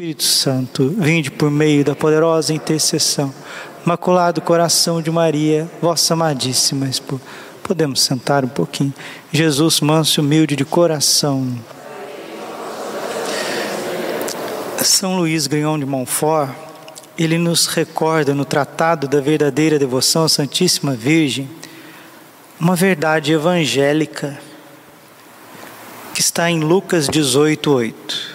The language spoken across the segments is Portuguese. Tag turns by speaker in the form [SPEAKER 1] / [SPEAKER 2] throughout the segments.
[SPEAKER 1] Espírito Santo, vinde por meio da poderosa intercessão, Imaculado Coração de Maria, vossa amadíssima esposa. Podemos sentar um pouquinho. Jesus, manso e humilde de coração. São Luís Grignon de Montfort, ele nos recorda no Tratado da Verdadeira Devoção à Santíssima Virgem uma verdade evangélica que está em Lucas 18, 8.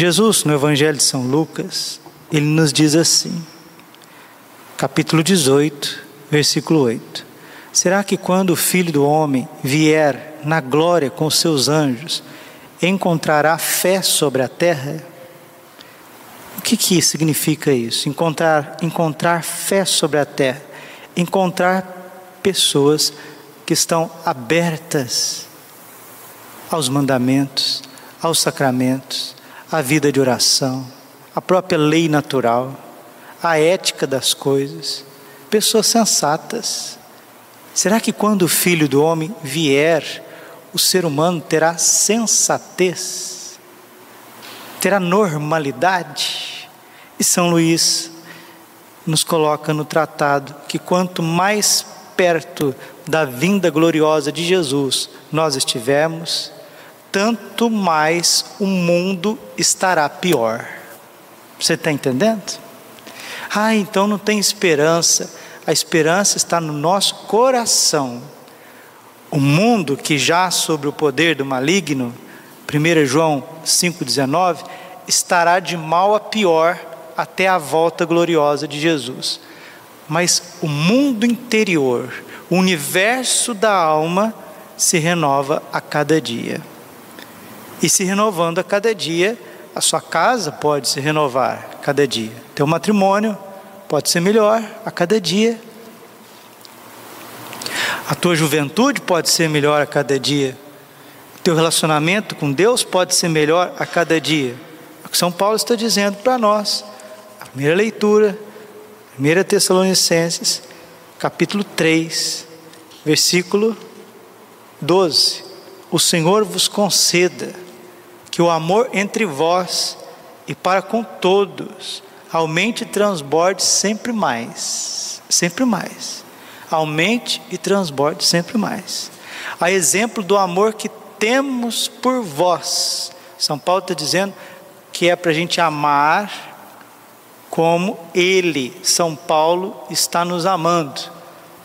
[SPEAKER 1] Jesus, no Evangelho de São Lucas, ele nos diz assim, capítulo 18, versículo 8: Será que quando o filho do homem vier na glória com seus anjos, encontrará fé sobre a terra? O que, que significa isso? Encontrar, encontrar fé sobre a terra, encontrar pessoas que estão abertas aos mandamentos, aos sacramentos, à vida de oração, à própria lei natural, à ética das coisas, pessoas sensatas. Será que quando o filho do homem vier, o ser humano terá sensatez? Terá normalidade? E São Luís nos coloca no tratado que quanto mais perto da vinda gloriosa de Jesus nós estivermos, tanto mais o mundo estará pior. Você está entendendo? Ah, então não tem esperança. A esperança está no nosso coração. O mundo que já sobre o poder do maligno, 1 João 5,19, estará de mal a pior até a volta gloriosa de Jesus. Mas o mundo interior, o universo da alma, se renova a cada dia e se renovando a cada dia. A sua casa pode se renovar a cada dia. Teu matrimônio pode ser melhor a cada dia. A tua juventude pode ser melhor a cada dia. O teu relacionamento com Deus pode ser melhor a cada dia. É o que São Paulo está dizendo para nós. A primeira leitura, 1 Tessalonicenses, capítulo 3, versículo 12. O Senhor vos conceda que o amor entre vós e para com todos aumente e transborde sempre mais, sempre mais. Aumente e transborde sempre mais. A exemplo do amor que temos por vós. São Paulo está dizendo que é para a gente amar como Ele, São Paulo, está nos amando.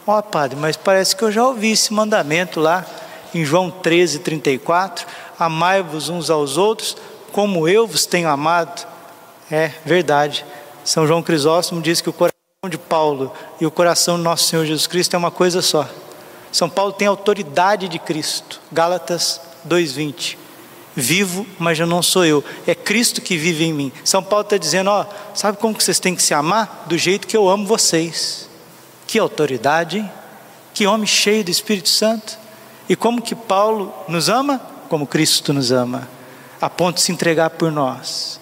[SPEAKER 1] Ó oh, padre, mas parece que eu já ouvi esse mandamento lá em João 13, 34 amai-vos uns aos outros, como eu vos tenho amado. É verdade. São João Crisóstomo diz que o coração de Paulo e o coração do nosso Senhor Jesus Cristo é uma coisa só. São Paulo tem a autoridade de Cristo. Gálatas 2:20. Vivo, mas já não sou eu. É Cristo que vive em mim. São Paulo está dizendo, ó, sabe como que vocês têm que se amar? Do jeito que eu amo vocês. Que autoridade, hein? Que homem cheio do Espírito Santo. E como que Paulo nos ama? Como Cristo nos ama, a ponto de se entregar por nós.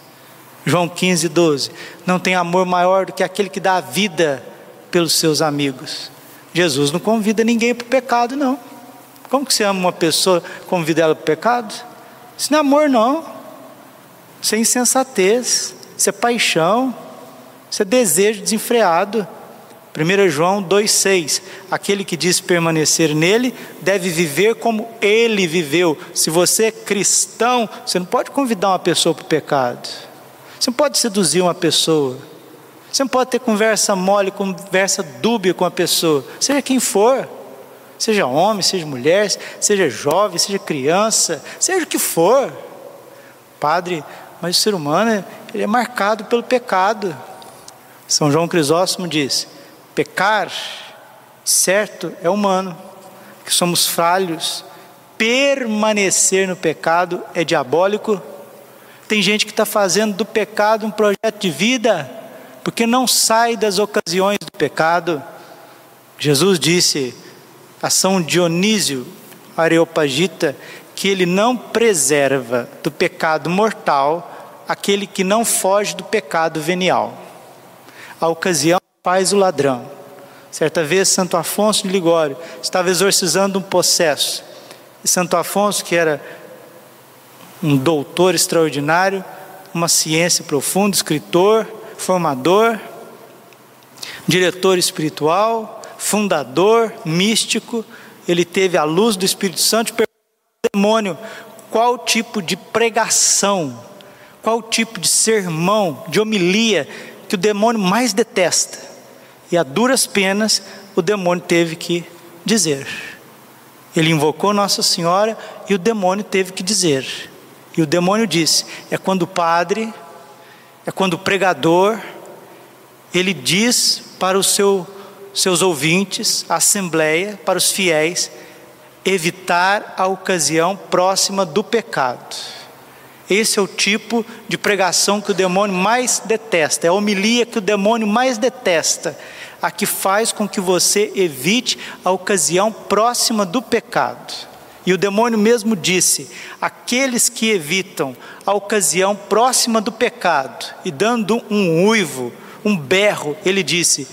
[SPEAKER 1] João 15, 12. Não tem amor maior do que aquele que dá a vida pelos seus amigos. Jesus não convida ninguém para o pecado, não. Como que você ama uma pessoa, convida ela para o pecado? Isso não é amor, não. Isso é insensatez, isso é paixão, isso é desejo desenfreado. 1 João 2,6: Aquele que diz permanecer nele deve viver como ele viveu. Se você é cristão, você não pode convidar uma pessoa para o pecado, você não pode seduzir uma pessoa, você não pode ter conversa mole, conversa dúbia com a pessoa, seja quem for, seja homem, seja mulher, seja jovem, seja criança, seja o que for. Padre, mas o ser humano ele é marcado pelo pecado. São João Crisóstomo diz Pecar, certo, é humano, que somos falhos. Permanecer no pecado é diabólico. Tem gente que está fazendo do pecado um projeto de vida, porque não sai das ocasiões do pecado. Jesus disse a São Dionísio Areopagita que ele não preserva do pecado mortal aquele que não foge do pecado venial. A ocasião faz o ladrão. Certa vez, Santo Afonso de Ligório estava exorcizando um possesso. E Santo Afonso, que era um doutor extraordinário, uma ciência profunda, escritor, formador, diretor espiritual, fundador, místico. Ele teve a luz do Espírito Santo e demônio qual tipo de pregação, qual tipo de sermão, de homilia que o demônio mais detesta. E a duras penas o demônio teve que dizer. Ele invocou Nossa Senhora e o demônio teve que dizer. E o demônio disse: é quando o padre, é quando o pregador, ele diz para os seu, seus ouvintes, a assembleia, para os fiéis, evitar a ocasião próxima do pecado. Esse é o tipo de pregação que o demônio mais detesta, é a homilia que o demônio mais detesta, a que faz com que você evite a ocasião próxima do pecado. E o demônio mesmo disse: aqueles que evitam a ocasião próxima do pecado, e dando um uivo, um berro, ele disse: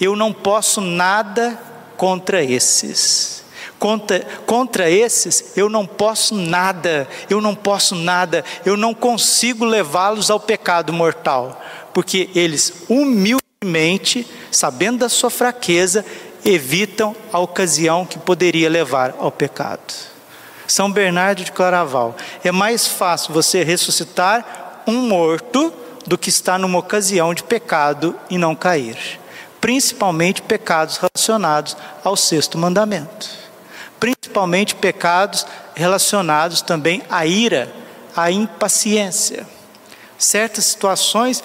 [SPEAKER 1] Eu não posso nada contra esses. Contra, contra esses eu não posso nada, eu não posso nada, eu não consigo levá-los ao pecado mortal, porque eles humildemente, sabendo da sua fraqueza, evitam a ocasião que poderia levar ao pecado. São Bernardo de Claraval, é mais fácil você ressuscitar um morto do que estar numa ocasião de pecado e não cair, principalmente pecados relacionados ao sexto mandamento principalmente pecados relacionados também à ira, à impaciência. Certas situações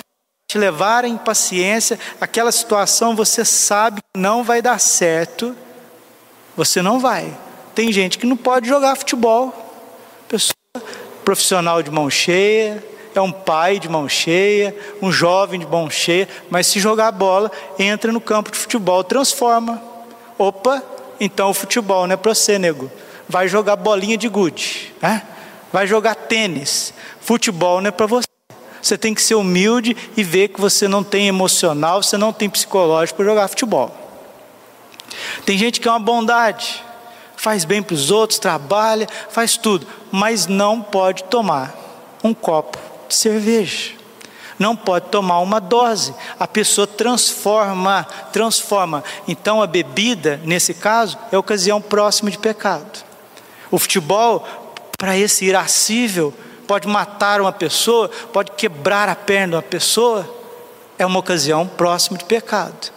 [SPEAKER 1] te levar à impaciência, aquela situação você sabe que não vai dar certo, você não vai. Tem gente que não pode jogar futebol, pessoa profissional de mão cheia, é um pai de mão cheia, um jovem de mão cheia, mas se jogar bola, entra no campo de futebol, transforma. Opa, então o futebol não é para você, nego. Vai jogar bolinha de gude, né? vai jogar tênis. Futebol não é para você. Você tem que ser humilde e ver que você não tem emocional, você não tem psicológico para jogar futebol. Tem gente que é uma bondade, faz bem para os outros, trabalha, faz tudo, mas não pode tomar um copo de cerveja não pode tomar uma dose. A pessoa transforma, transforma. Então a bebida, nesse caso, é ocasião próxima de pecado. O futebol, para esse irascível, pode matar uma pessoa, pode quebrar a perna de uma pessoa, é uma ocasião próxima de pecado.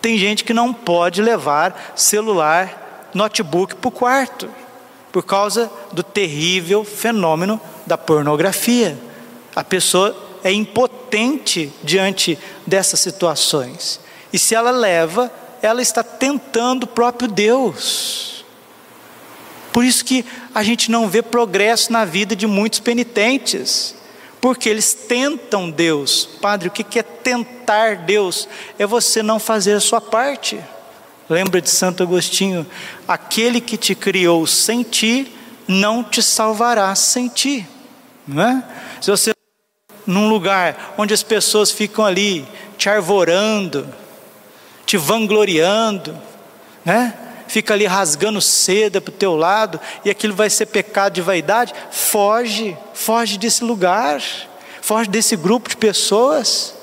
[SPEAKER 1] Tem gente que não pode levar celular, notebook para o quarto, por causa do terrível fenômeno da pornografia. A pessoa é impotente diante dessas situações. E se ela leva, ela está tentando o próprio Deus. Por isso que a gente não vê progresso na vida de muitos penitentes, porque eles tentam Deus. Padre, o que é tentar Deus? É você não fazer a sua parte. Lembra de Santo Agostinho? Aquele que te criou sem ti, não te salvará sem ti. Não é? Se você num lugar onde as pessoas ficam ali te arvorando, te vangloriando, né? Fica ali rasgando seda para o teu lado e aquilo vai ser pecado de vaidade. Foge, foge desse lugar, foge desse grupo de pessoas,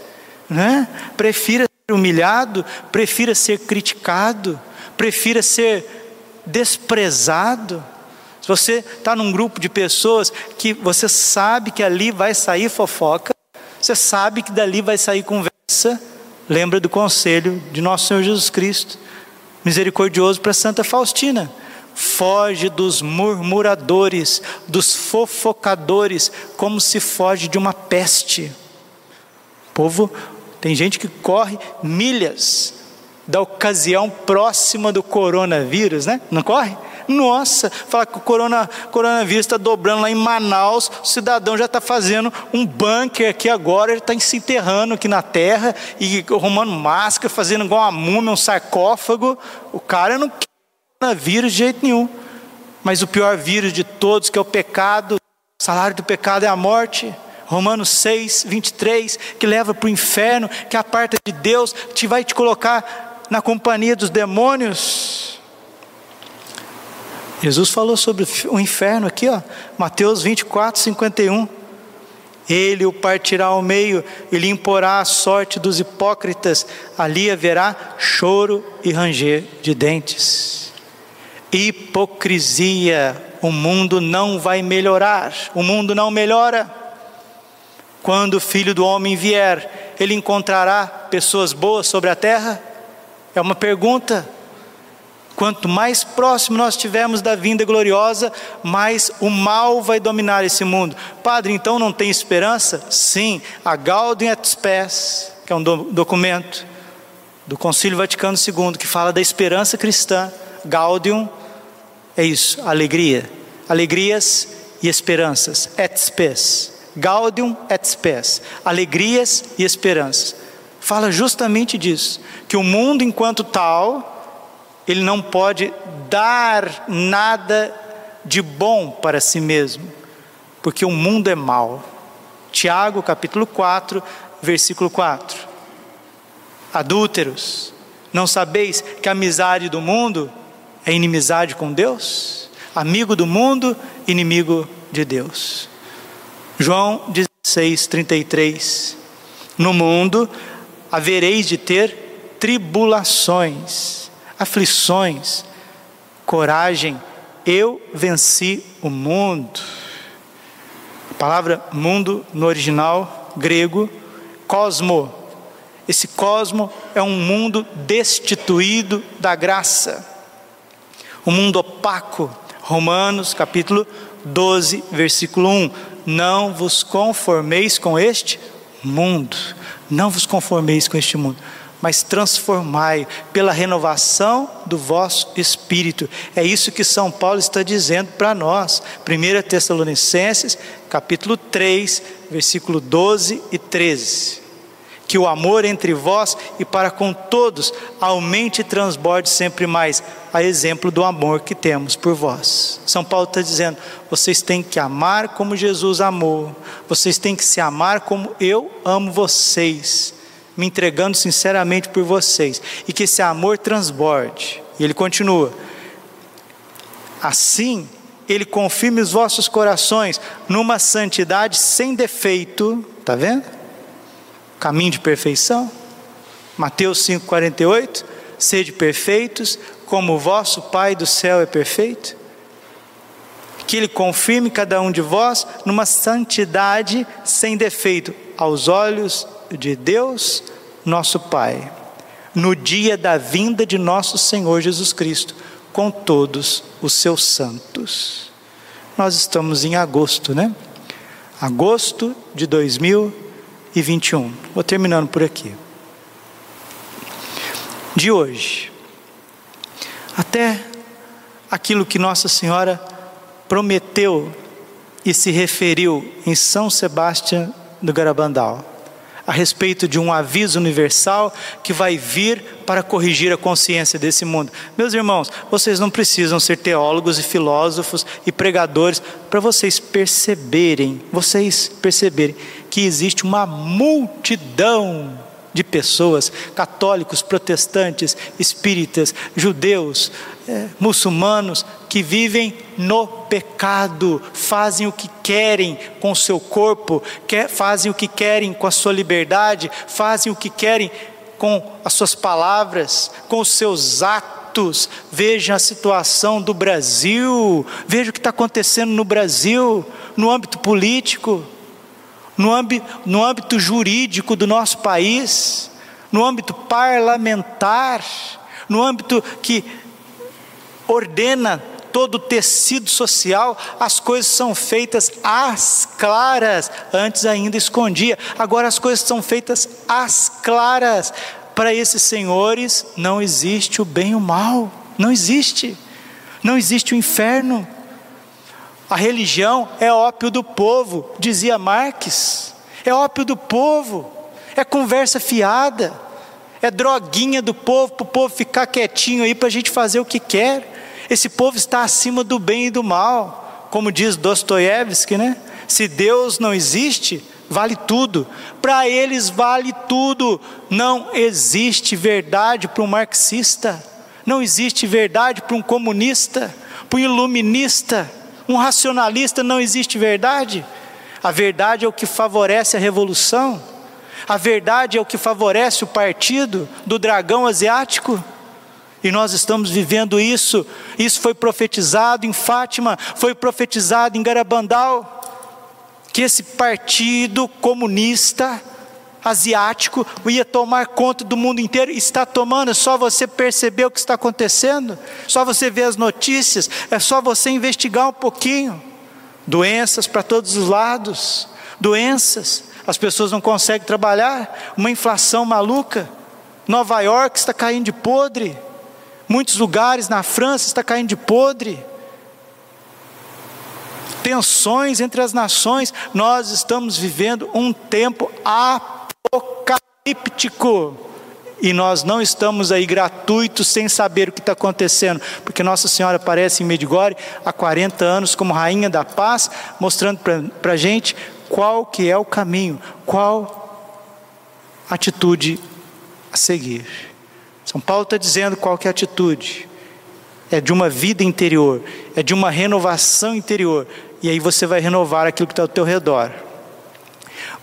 [SPEAKER 1] né? Prefira ser humilhado, prefira ser criticado, prefira ser desprezado se você está num grupo de pessoas que você sabe que ali vai sair fofoca, você sabe que dali vai sair conversa, lembra do conselho de nosso Senhor Jesus Cristo, misericordioso para Santa Faustina. Foge dos murmuradores, dos fofocadores, como se foge de uma peste. O povo, tem gente que corre milhas da ocasião próxima do coronavírus, né? Não corre? Nossa, fala que o corona, coronavírus está dobrando lá em Manaus, o cidadão já está fazendo um bunker aqui agora, ele está se enterrando aqui na terra e arrumando máscara, fazendo igual uma múmia, um sarcófago. O cara não quer coronavírus de jeito nenhum. Mas o pior vírus de todos, que é o pecado, o salário do pecado é a morte. Romanos 6, 23, que leva para o inferno, que aparta de Deus, te vai te colocar na companhia dos demônios. Jesus falou sobre o inferno aqui, ó, Mateus 24, 51. Ele o partirá ao meio e lhe imporá a sorte dos hipócritas. Ali haverá choro e ranger de dentes. Hipocrisia. O mundo não vai melhorar. O mundo não melhora. Quando o filho do homem vier, ele encontrará pessoas boas sobre a terra? É uma pergunta. Quanto mais próximo nós estivermos da vinda gloriosa, mais o mal vai dominar esse mundo. Padre, então não tem esperança? Sim, a Gaudium et Spes, que é um do documento do Concílio Vaticano II que fala da esperança cristã. Gaudium é isso, alegria, alegrias e esperanças. Et spes, Gaudium et spes, alegrias e esperanças. Fala justamente disso, que o mundo enquanto tal ele não pode dar nada de bom para si mesmo, porque o mundo é mau. Tiago, capítulo 4, versículo 4. Adúlteros, não sabeis que a amizade do mundo é inimizade com Deus? Amigo do mundo, inimigo de Deus. João 16, 33. No mundo havereis de ter tribulações aflições, coragem, eu venci o mundo. A palavra mundo no original grego, cosmo. Esse cosmo é um mundo destituído da graça. Um mundo opaco. Romanos capítulo 12, versículo 1. Não vos conformeis com este mundo. Não vos conformeis com este mundo mas transformai pela renovação do vosso espírito. É isso que São Paulo está dizendo para nós. 1 Tessalonicenses, capítulo 3, versículo 12 e 13. Que o amor entre vós e para com todos aumente e transborde sempre mais, a exemplo do amor que temos por vós. São Paulo está dizendo: vocês têm que amar como Jesus amou, vocês têm que se amar como eu amo vocês me entregando sinceramente por vocês, e que esse amor transborde. E ele continua: assim ele confirme os vossos corações numa santidade sem defeito, está vendo? Caminho de perfeição. Mateus 5,48: sede perfeitos, como o vosso Pai do céu é perfeito. Que Ele confirme cada um de vós numa santidade sem defeito, aos olhos de Deus, nosso Pai, no dia da vinda de nosso Senhor Jesus Cristo, com todos os seus santos. Nós estamos em agosto, né? Agosto de 2021. Vou terminando por aqui. De hoje, até aquilo que Nossa Senhora prometeu e se referiu em São Sebastião do Garabandal a respeito de um aviso universal que vai vir para corrigir a consciência desse mundo. Meus irmãos, vocês não precisam ser teólogos e filósofos e pregadores para vocês perceberem, vocês perceberem que existe uma multidão de pessoas, católicos, protestantes, espíritas, judeus, é, muçulmanos, que vivem no pecado, fazem o que querem com o seu corpo, quer, fazem o que querem com a sua liberdade, fazem o que querem com as suas palavras, com os seus atos. Veja a situação do Brasil, veja o que está acontecendo no Brasil, no âmbito político no âmbito, no âmbito jurídico do nosso país, no âmbito parlamentar, no âmbito que ordena todo o tecido social, as coisas são feitas às claras, antes ainda escondia, agora as coisas são feitas às claras. Para esses senhores não existe o bem e o mal, não existe, não existe o inferno. A religião é ópio do povo, dizia Marx. É ópio do povo, é conversa fiada, é droguinha do povo para o povo ficar quietinho aí para a gente fazer o que quer. Esse povo está acima do bem e do mal, como diz Dostoiévski, né? Se Deus não existe, vale tudo. Para eles vale tudo. Não existe verdade para um marxista, não existe verdade para um comunista, para um iluminista um racionalista não existe verdade. A verdade é o que favorece a revolução. A verdade é o que favorece o partido do dragão asiático. E nós estamos vivendo isso. Isso foi profetizado em Fátima, foi profetizado em Garabandal. Que esse partido comunista asiático ia tomar conta do mundo inteiro, está tomando, só você perceber o que está acontecendo, só você ver as notícias, é só você investigar um pouquinho. Doenças para todos os lados, doenças, as pessoas não conseguem trabalhar, uma inflação maluca. Nova York está caindo de podre, muitos lugares na França está caindo de podre. Tensões entre as nações, nós estamos vivendo um tempo apocalíptico apocalíptico. E nós não estamos aí gratuitos sem saber o que está acontecendo, porque Nossa Senhora aparece em Medigore há 40 anos como Rainha da Paz, mostrando para a gente qual que é o caminho, qual atitude a seguir. São Paulo está dizendo qual que é a atitude. É de uma vida interior, é de uma renovação interior. E aí você vai renovar aquilo que está ao teu redor.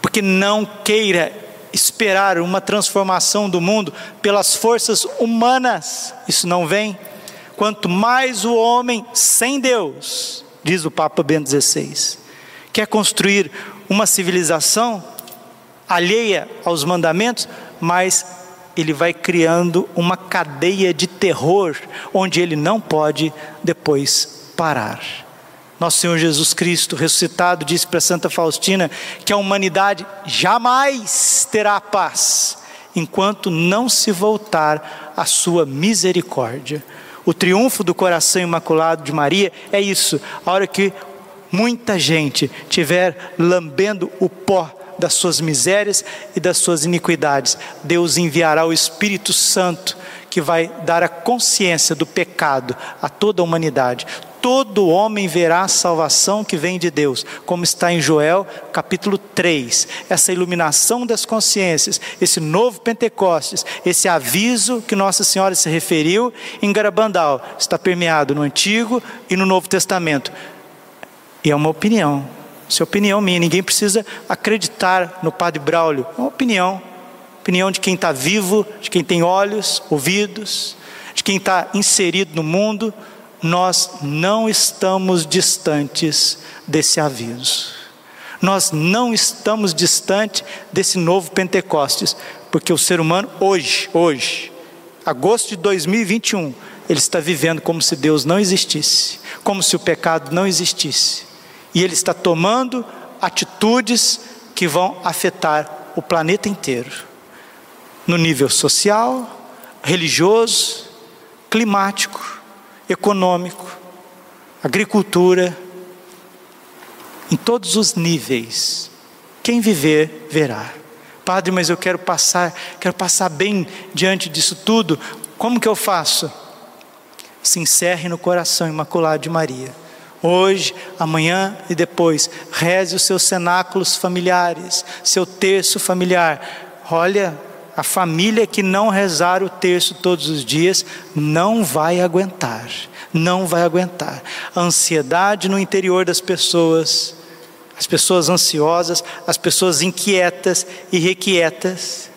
[SPEAKER 1] Porque não queira esperar uma transformação do mundo pelas forças humanas, isso não vem. Quanto mais o homem sem Deus, diz o Papa Bento XVI, quer construir uma civilização alheia aos mandamentos, mas ele vai criando uma cadeia de terror, onde ele não pode depois parar. Nosso Senhor Jesus Cristo, ressuscitado, disse para Santa Faustina que a humanidade jamais terá paz enquanto não se voltar à sua misericórdia. O triunfo do coração imaculado de Maria é isso, a hora que muita gente tiver lambendo o pó das suas misérias e das suas iniquidades, Deus enviará o Espírito Santo que vai dar a consciência do pecado a toda a humanidade todo homem verá a salvação que vem de Deus, como está em Joel capítulo 3. Essa iluminação das consciências, esse novo Pentecostes, esse aviso que Nossa Senhora se referiu em Garabandal, está permeado no Antigo e no Novo Testamento. E é uma opinião, isso é opinião minha, ninguém precisa acreditar no Padre Braulio, é uma opinião, opinião de quem está vivo, de quem tem olhos, ouvidos, de quem está inserido no mundo nós não estamos distantes desse aviso. Nós não estamos distantes desse novo Pentecostes, porque o ser humano hoje, hoje, agosto de 2021, ele está vivendo como se Deus não existisse, como se o pecado não existisse. E ele está tomando atitudes que vão afetar o planeta inteiro, no nível social, religioso, climático econômico, agricultura, em todos os níveis. Quem viver, verá. Padre, mas eu quero passar, quero passar bem diante disso tudo. Como que eu faço? Se encerre no coração imaculado de Maria. Hoje, amanhã e depois, reze os seus cenáculos familiares, seu terço familiar. Olha, a família que não rezar o terço todos os dias não vai aguentar, não vai aguentar. Ansiedade no interior das pessoas, as pessoas ansiosas, as pessoas inquietas e requietas.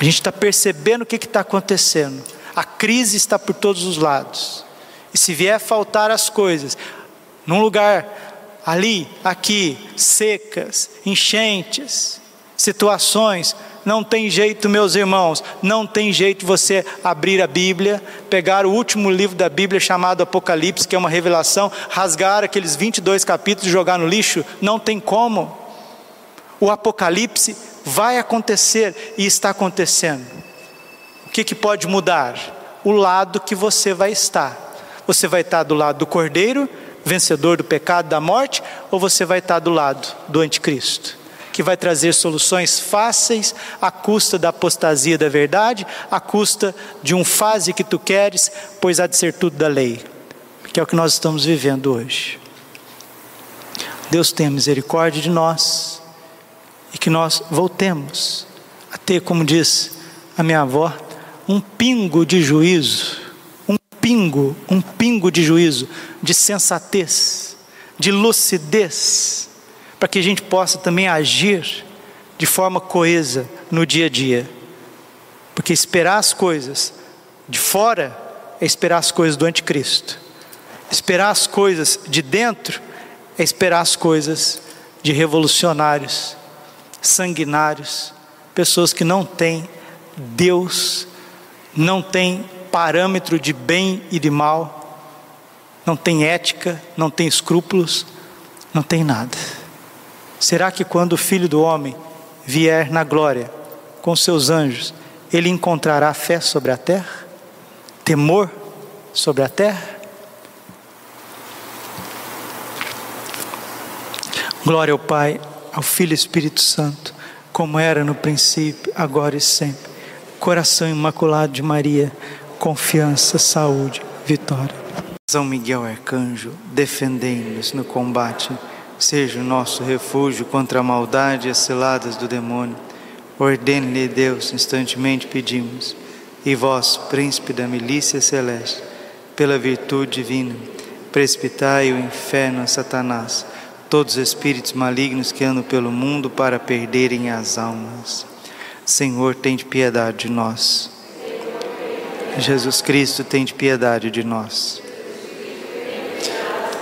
[SPEAKER 1] A gente está percebendo o que está acontecendo. A crise está por todos os lados. E se vier faltar as coisas, num lugar ali, aqui, secas, enchentes, situações, não tem jeito, meus irmãos, não tem jeito você abrir a Bíblia, pegar o último livro da Bíblia chamado Apocalipse, que é uma revelação, rasgar aqueles 22 capítulos e jogar no lixo, não tem como. O Apocalipse vai acontecer e está acontecendo. O que, que pode mudar? O lado que você vai estar. Você vai estar do lado do Cordeiro, vencedor do pecado, da morte, ou você vai estar do lado do Anticristo? Que vai trazer soluções fáceis à custa da apostasia da verdade, à custa de um fase que tu queres, pois há de ser tudo da lei, que é o que nós estamos vivendo hoje. Deus tenha misericórdia de nós e que nós voltemos a ter, como diz a minha avó, um pingo de juízo, um pingo, um pingo de juízo, de sensatez, de lucidez para que a gente possa também agir de forma coesa no dia a dia. Porque esperar as coisas de fora é esperar as coisas do anticristo. Esperar as coisas de dentro é esperar as coisas de revolucionários, sanguinários, pessoas que não têm Deus, não têm parâmetro de bem e de mal, não tem ética, não tem escrúpulos, não tem nada. Será que quando o Filho do Homem vier na glória com seus anjos, ele encontrará fé sobre a terra? Temor sobre a terra? Glória ao Pai, ao Filho e Espírito Santo, como era no princípio, agora e sempre. Coração imaculado de Maria, confiança, saúde, vitória. São Miguel Arcanjo, defendei-nos no combate, seja o nosso refúgio contra a maldade e as ciladas do demônio. Ordene-lhe Deus, instantemente pedimos. E vós, príncipe da milícia celeste, pela virtude divina, precipitai o inferno a Satanás, todos os espíritos malignos que andam pelo mundo para perderem as almas. Senhor, tem de piedade de nós. Jesus Cristo, tem de piedade de nós.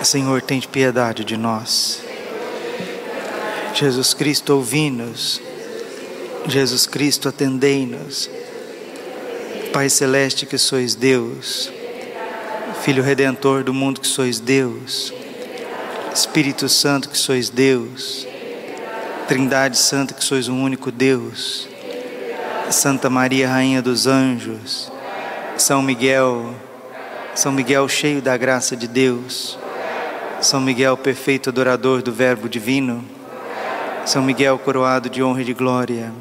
[SPEAKER 1] Senhor, tem piedade de nós. Jesus Cristo, ouvi-nos. Jesus Cristo, atendei-nos. Pai Celeste, que sois Deus. Filho Redentor do mundo, que sois Deus. Espírito Santo, que sois Deus. Trindade Santa, que sois um único Deus. Santa Maria, Rainha dos Anjos. São Miguel, São Miguel cheio da graça de Deus. São Miguel, perfeito adorador do Verbo divino. São Miguel, coroado de honra e de glória.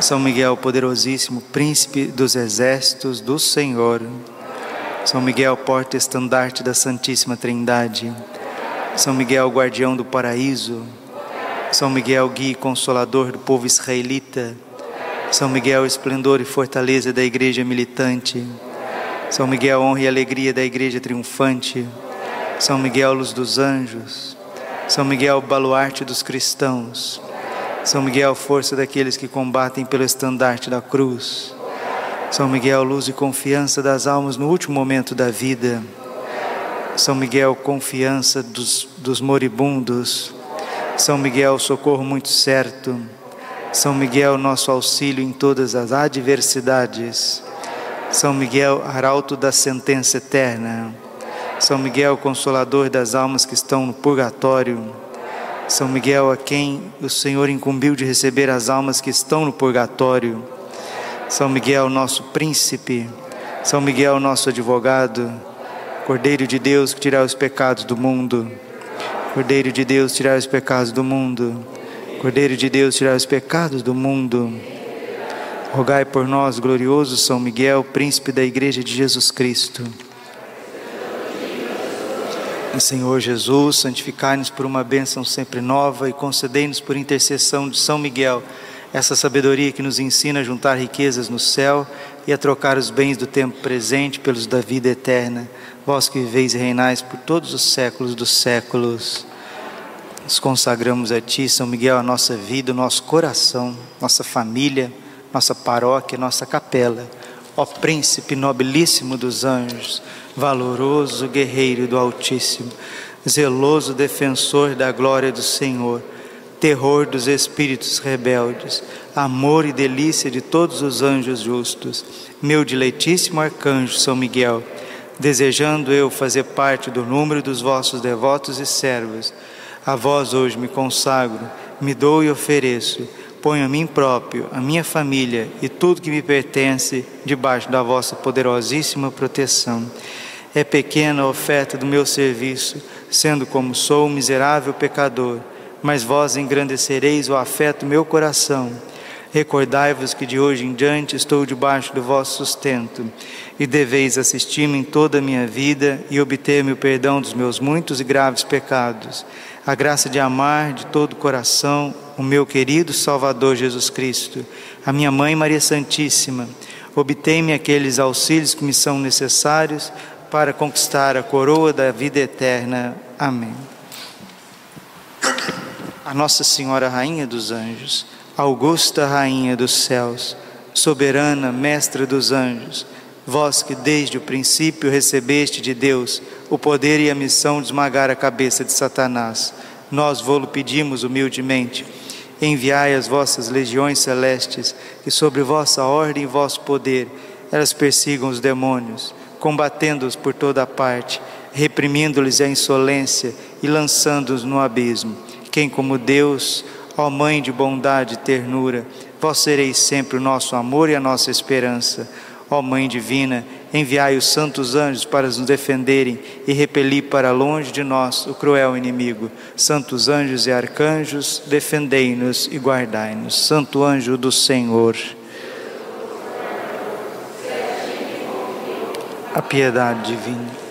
[SPEAKER 1] São Miguel, poderosíssimo, príncipe dos exércitos do Senhor. São Miguel, porta-estandarte da Santíssima Trindade. São Miguel, guardião do paraíso. São Miguel, guia e consolador do povo israelita. São Miguel, esplendor e fortaleza da igreja militante. São Miguel, honra e alegria da igreja triunfante. São Miguel, luz dos anjos. São Miguel, baluarte dos cristãos. São Miguel, força daqueles que combatem pelo estandarte da cruz. São Miguel, luz e confiança das almas no último momento da vida. São Miguel, confiança dos, dos moribundos. São Miguel, socorro muito certo. São Miguel, nosso auxílio em todas as adversidades. São Miguel, arauto da sentença eterna. São Miguel, consolador das almas que estão no purgatório. São Miguel, a quem o Senhor incumbiu de receber as almas que estão no purgatório. São Miguel, nosso príncipe. São Miguel, nosso advogado. Cordeiro de Deus que tirar os pecados do mundo. Cordeiro de Deus, tirar os pecados do mundo. Cordeiro de Deus, tirar os pecados do mundo. Rogai por nós, glorioso São Miguel, príncipe da Igreja de Jesus Cristo. Senhor Jesus, santificai-nos por uma bênção sempre nova e concedei-nos por intercessão de São Miguel essa sabedoria que nos ensina a juntar riquezas no céu e a trocar os bens do tempo presente pelos da vida eterna. Vós que viveis e reinais por todos os séculos dos séculos. Nos consagramos a Ti, São Miguel, a nossa vida, o nosso coração, nossa família, nossa paróquia, nossa capela. Ó Príncipe nobilíssimo dos anjos, valoroso guerreiro do Altíssimo, zeloso defensor da glória do Senhor, terror dos espíritos rebeldes, amor e delícia de todos os anjos justos, meu diletíssimo arcanjo São Miguel, desejando eu fazer parte do número dos vossos devotos e servos, a vós hoje me consagro, me dou e ofereço, ponho a mim próprio, a minha família e tudo que me pertence debaixo da vossa poderosíssima proteção é pequena a oferta do meu serviço, sendo como sou um miserável pecador, mas vós engrandecereis o afeto do meu coração. Recordai-vos que de hoje em diante estou debaixo do vosso sustento, e deveis assistir-me em toda a minha vida e obter-me o perdão dos meus muitos e graves pecados, a graça de amar de todo o coração o meu querido Salvador Jesus Cristo, a minha Mãe Maria Santíssima. Obtei-me aqueles auxílios que me são necessários para conquistar a coroa da vida eterna. Amém. a Nossa Senhora Rainha dos Anjos, Augusta Rainha dos céus, soberana Mestra dos anjos, vós que desde o princípio recebeste de Deus o poder e a missão de esmagar a cabeça de Satanás, nós vô-lo pedimos humildemente. Enviai as vossas legiões celestes, que sobre vossa ordem e vosso poder elas persigam os demônios, combatendo-os por toda parte, reprimindo-lhes a insolência e lançando-os no abismo. Quem como Deus, ó Mãe de bondade e ternura, vós sereis sempre o nosso amor e a nossa esperança. Ó Mãe divina, enviai os santos anjos para nos defenderem e repelir para longe de nós o cruel inimigo. Santos anjos e arcanjos, defendei-nos e guardai-nos. Santo anjo do Senhor. A piedade divina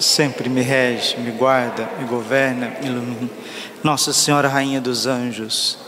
[SPEAKER 1] sempre me rege, me guarda, me governa, me ilumina. Nossa Senhora, Rainha dos Anjos,